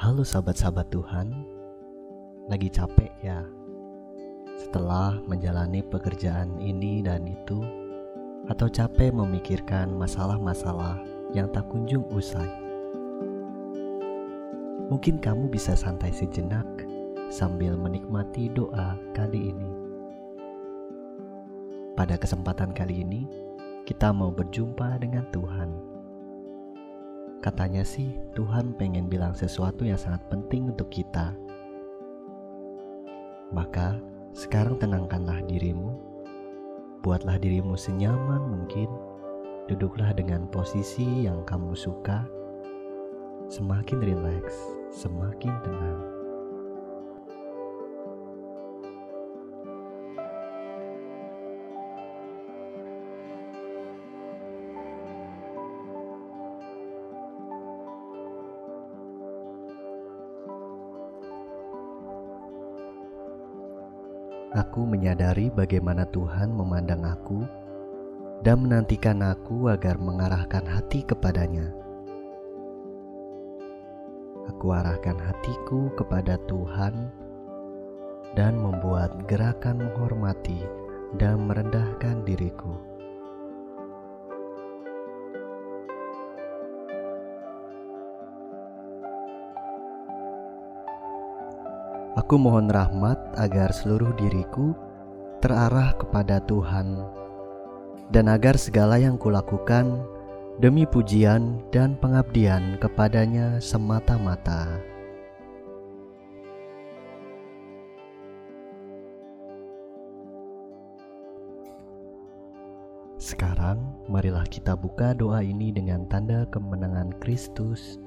Halo sahabat-sahabat Tuhan, lagi capek ya? Setelah menjalani pekerjaan ini dan itu, atau capek memikirkan masalah-masalah yang tak kunjung usai. Mungkin kamu bisa santai sejenak sambil menikmati doa kali ini. Pada kesempatan kali ini, kita mau berjumpa dengan Tuhan. Katanya sih, Tuhan pengen bilang sesuatu yang sangat penting untuk kita. Maka, sekarang tenangkanlah dirimu, buatlah dirimu senyaman mungkin, duduklah dengan posisi yang kamu suka, semakin rileks, semakin tenang. Aku menyadari bagaimana Tuhan memandang aku dan menantikan aku agar mengarahkan hati kepadanya. Aku arahkan hatiku kepada Tuhan dan membuat gerakan menghormati dan merendahkan diriku. Aku mohon rahmat agar seluruh diriku terarah kepada Tuhan dan agar segala yang kulakukan demi pujian dan pengabdian kepadanya semata-mata. Sekarang, marilah kita buka doa ini dengan tanda kemenangan Kristus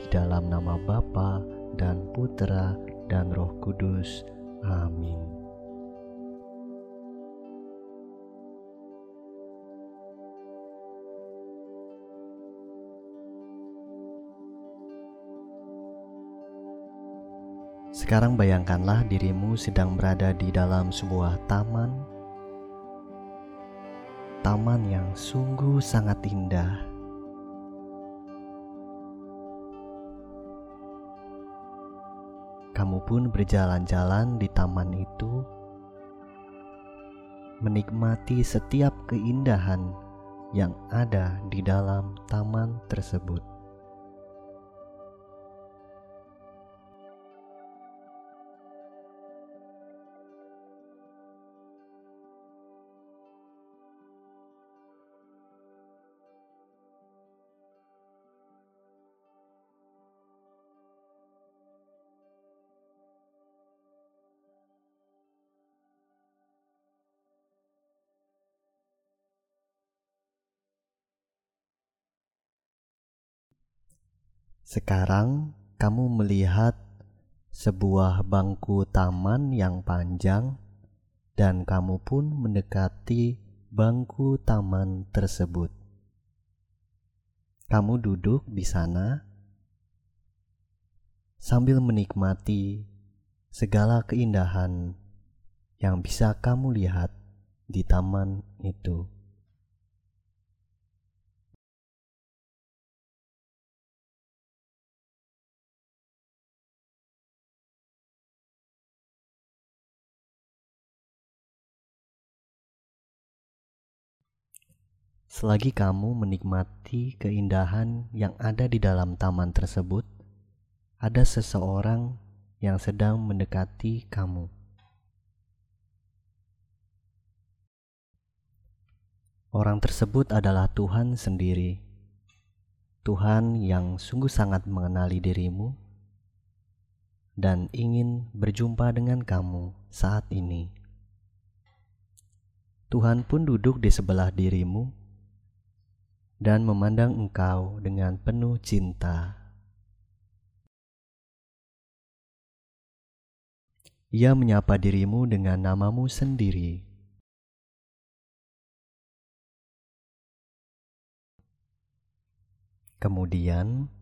di dalam nama Bapa dan Putra dan Roh Kudus. Amin. Sekarang bayangkanlah dirimu sedang berada di dalam sebuah taman. Taman yang sungguh sangat indah. Kamu pun berjalan-jalan di taman itu, menikmati setiap keindahan yang ada di dalam taman tersebut. Sekarang kamu melihat sebuah bangku taman yang panjang, dan kamu pun mendekati bangku taman tersebut. Kamu duduk di sana sambil menikmati segala keindahan yang bisa kamu lihat di taman itu. Selagi kamu menikmati keindahan yang ada di dalam taman tersebut, ada seseorang yang sedang mendekati kamu. Orang tersebut adalah Tuhan sendiri. Tuhan yang sungguh sangat mengenali dirimu dan ingin berjumpa dengan kamu saat ini. Tuhan pun duduk di sebelah dirimu dan memandang engkau dengan penuh cinta. Ia menyapa dirimu dengan namamu sendiri. Kemudian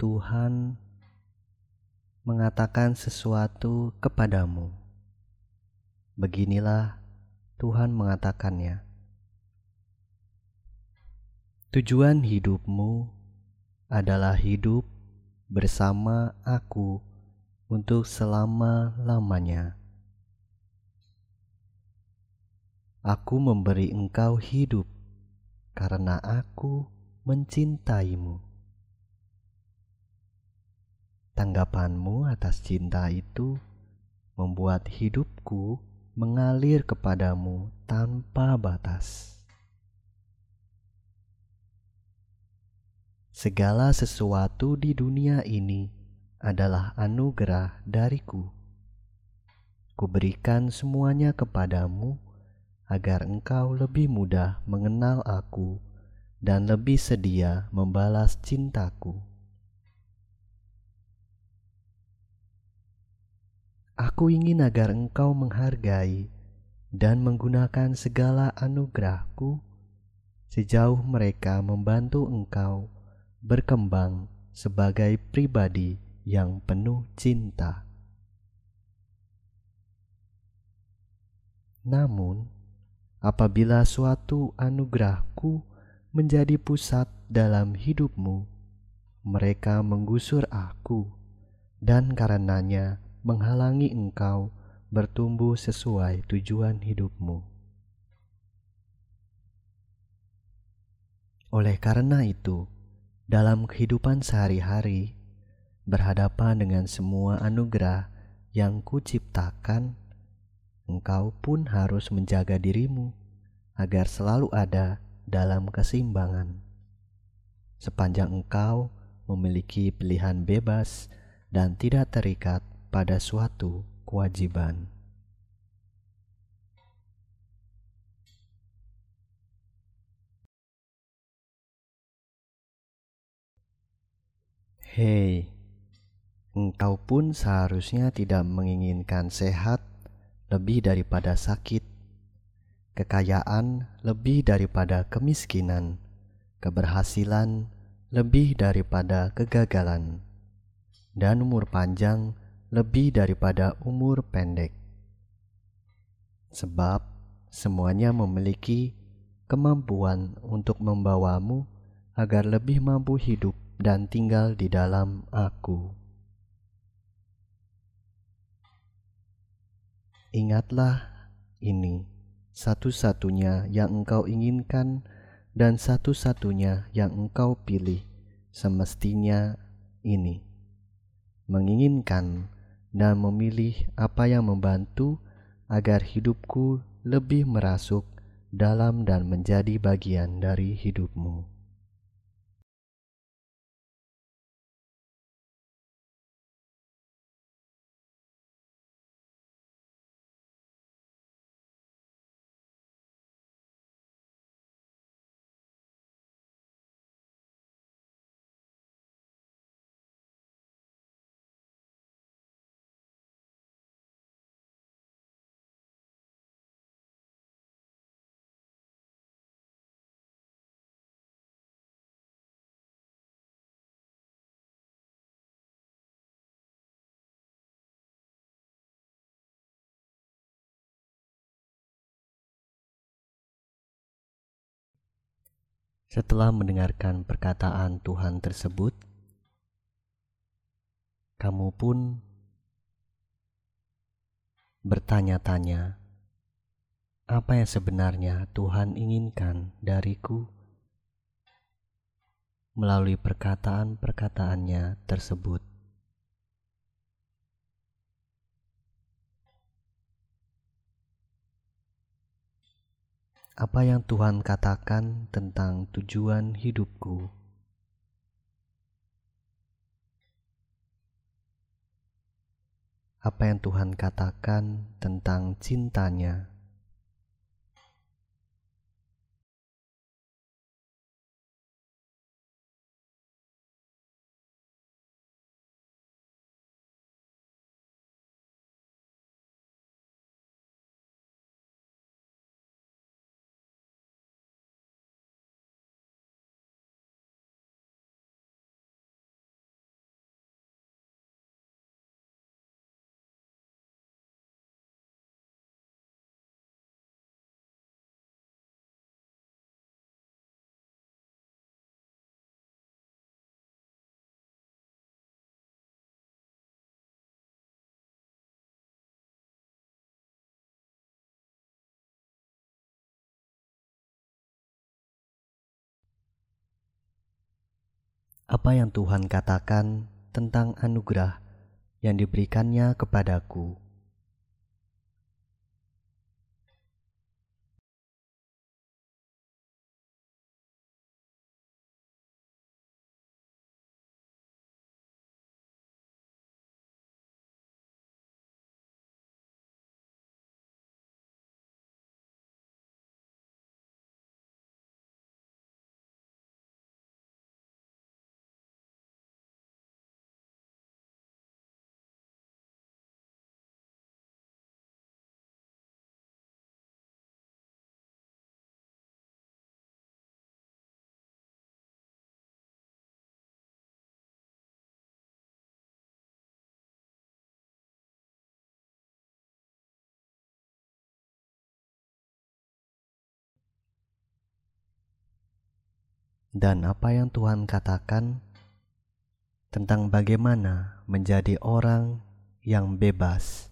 Tuhan mengatakan sesuatu kepadamu. Beginilah Tuhan mengatakannya. Tujuan hidupmu adalah hidup bersama aku untuk selama-lamanya. Aku memberi engkau hidup karena aku mencintaimu. Tanggapanmu atas cinta itu membuat hidupku mengalir kepadamu tanpa batas. Segala sesuatu di dunia ini adalah anugerah dariku. Kuberikan semuanya kepadamu agar engkau lebih mudah mengenal aku dan lebih sedia membalas cintaku. Aku ingin agar engkau menghargai dan menggunakan segala anugerahku sejauh mereka membantu engkau berkembang sebagai pribadi yang penuh cinta. Namun, apabila suatu anugerahku menjadi pusat dalam hidupmu, mereka menggusur aku, dan karenanya menghalangi engkau bertumbuh sesuai tujuan hidupmu. Oleh karena itu, dalam kehidupan sehari-hari, berhadapan dengan semua anugerah yang kuciptakan, engkau pun harus menjaga dirimu agar selalu ada dalam keseimbangan. Sepanjang engkau memiliki pilihan bebas dan tidak terikat pada suatu kewajiban. Hei, engkau pun seharusnya tidak menginginkan sehat lebih daripada sakit, kekayaan lebih daripada kemiskinan, keberhasilan lebih daripada kegagalan, dan umur panjang lebih daripada umur pendek, sebab semuanya memiliki kemampuan untuk membawamu agar lebih mampu hidup dan tinggal di dalam Aku. Ingatlah ini satu-satunya yang engkau inginkan dan satu-satunya yang engkau pilih semestinya ini menginginkan dan memilih apa yang membantu agar hidupku lebih merasuk dalam dan menjadi bagian dari hidupmu. Setelah mendengarkan perkataan Tuhan tersebut, kamu pun bertanya-tanya, apa yang sebenarnya Tuhan inginkan dariku melalui perkataan-perkataannya tersebut. Apa yang Tuhan katakan tentang tujuan hidupku. Apa yang Tuhan katakan tentang cintanya. Apa yang Tuhan katakan tentang anugerah yang diberikannya kepadaku. Dan apa yang Tuhan katakan tentang bagaimana menjadi orang yang bebas,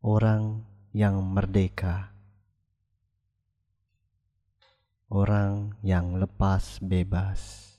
orang yang merdeka, orang yang lepas bebas.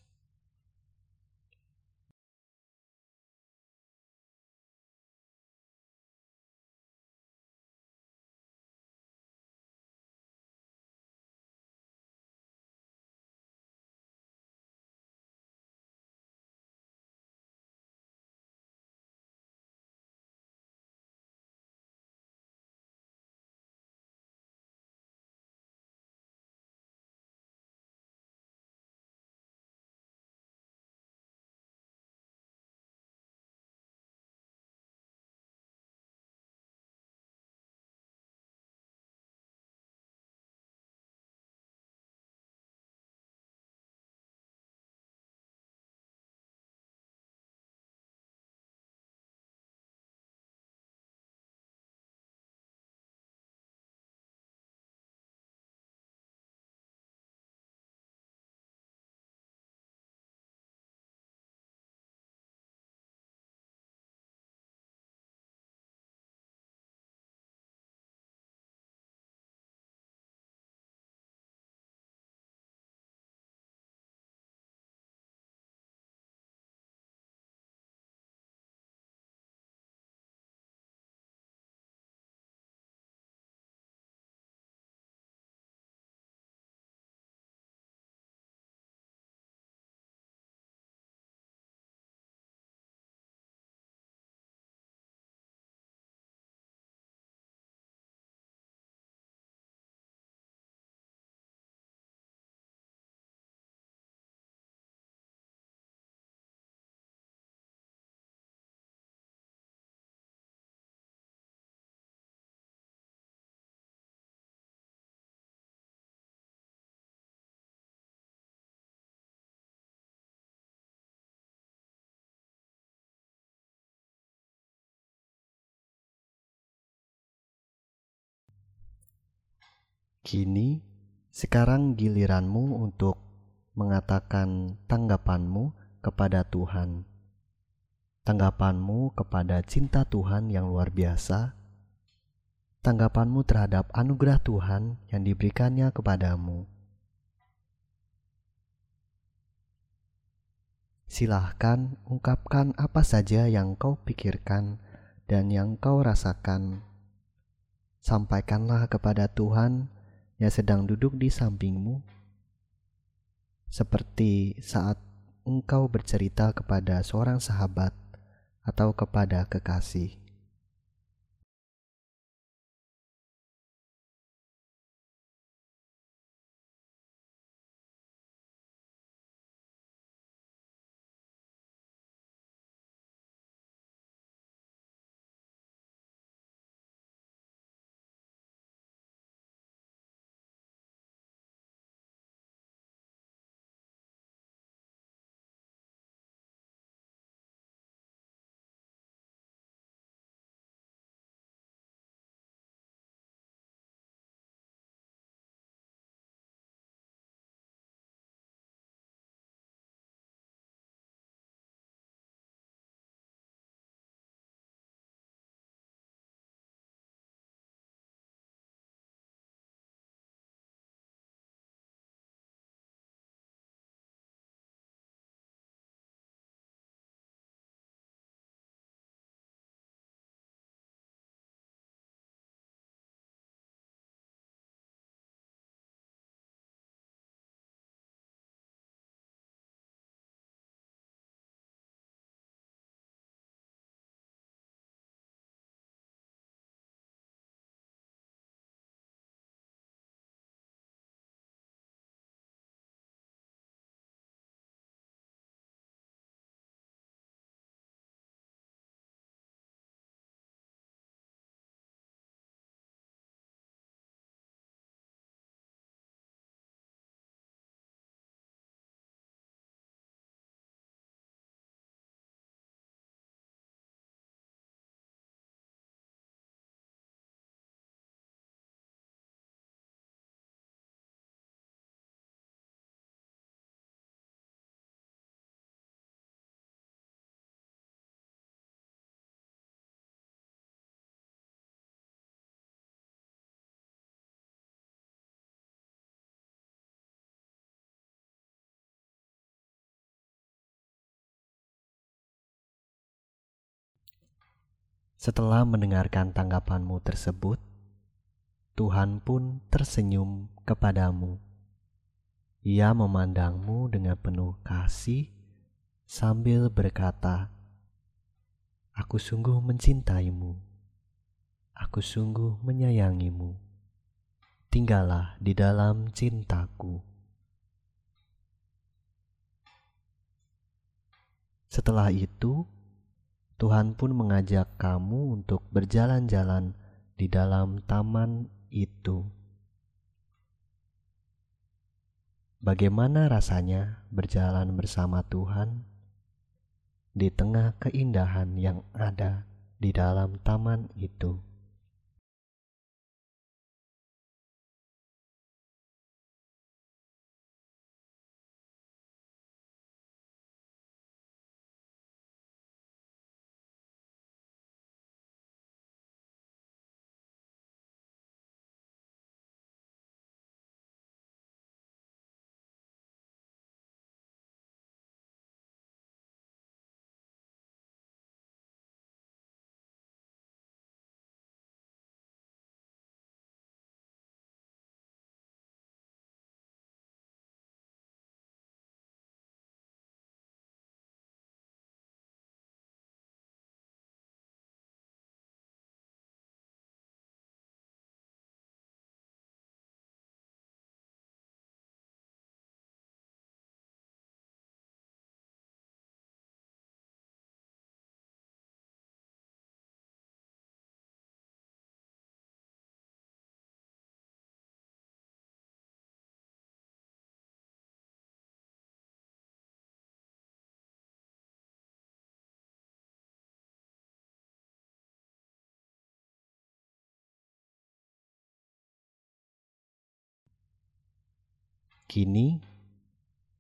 Kini, sekarang giliranmu untuk mengatakan tanggapanmu kepada Tuhan. Tanggapanmu kepada cinta Tuhan yang luar biasa. Tanggapanmu terhadap anugerah Tuhan yang diberikannya kepadamu. Silahkan ungkapkan apa saja yang kau pikirkan dan yang kau rasakan. Sampaikanlah kepada Tuhan yang sedang duduk di sampingmu, seperti saat engkau bercerita kepada seorang sahabat atau kepada kekasih. Setelah mendengarkan tanggapanmu tersebut, Tuhan pun tersenyum kepadamu. Ia memandangmu dengan penuh kasih sambil berkata, "Aku sungguh mencintaimu, aku sungguh menyayangimu. Tinggallah di dalam cintaku." Setelah itu, Tuhan pun mengajak kamu untuk berjalan-jalan di dalam taman itu. Bagaimana rasanya berjalan bersama Tuhan di tengah keindahan yang ada di dalam taman itu? Kini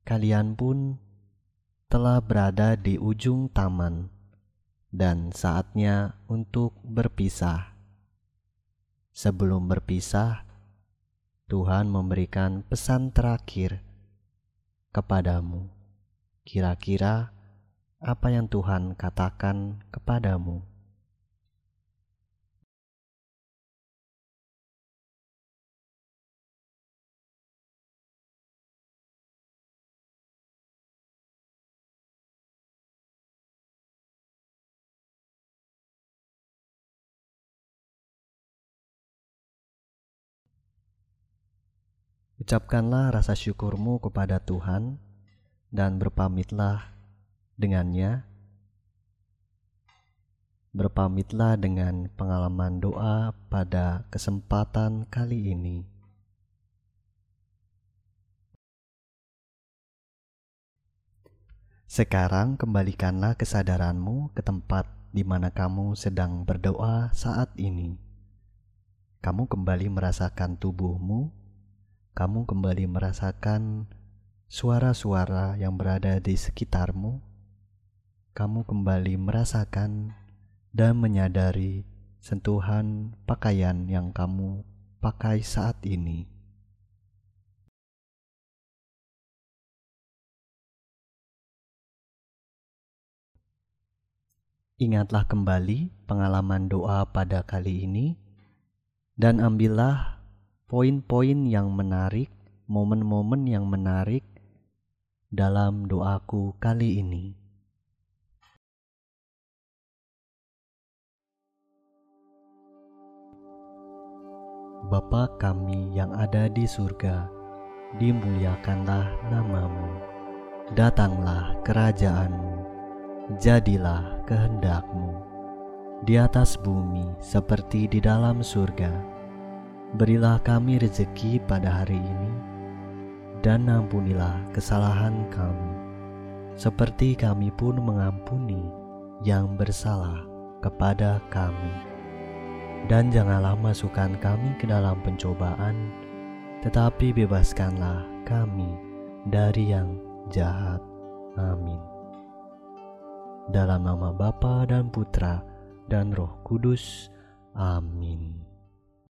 kalian pun telah berada di ujung taman, dan saatnya untuk berpisah. Sebelum berpisah, Tuhan memberikan pesan terakhir kepadamu. Kira-kira apa yang Tuhan katakan kepadamu? Ucapkanlah rasa syukurmu kepada Tuhan dan berpamitlah dengannya. Berpamitlah dengan pengalaman doa pada kesempatan kali ini. Sekarang kembalikanlah kesadaranmu ke tempat di mana kamu sedang berdoa saat ini. Kamu kembali merasakan tubuhmu kamu kembali merasakan suara-suara yang berada di sekitarmu. Kamu kembali merasakan dan menyadari sentuhan pakaian yang kamu pakai saat ini. Ingatlah kembali pengalaman doa pada kali ini, dan ambillah poin-poin yang menarik, momen-momen yang menarik dalam doaku kali ini. Bapa kami yang ada di surga, dimuliakanlah namamu. Datanglah kerajaanmu, jadilah kehendakmu, di atas bumi seperti di dalam surga. Berilah kami rezeki pada hari ini, dan ampunilah kesalahan kami, seperti kami pun mengampuni yang bersalah kepada kami. Dan janganlah masukkan kami ke dalam pencobaan, tetapi bebaskanlah kami dari yang jahat. Amin. Dalam nama Bapa dan Putra dan Roh Kudus. Amin.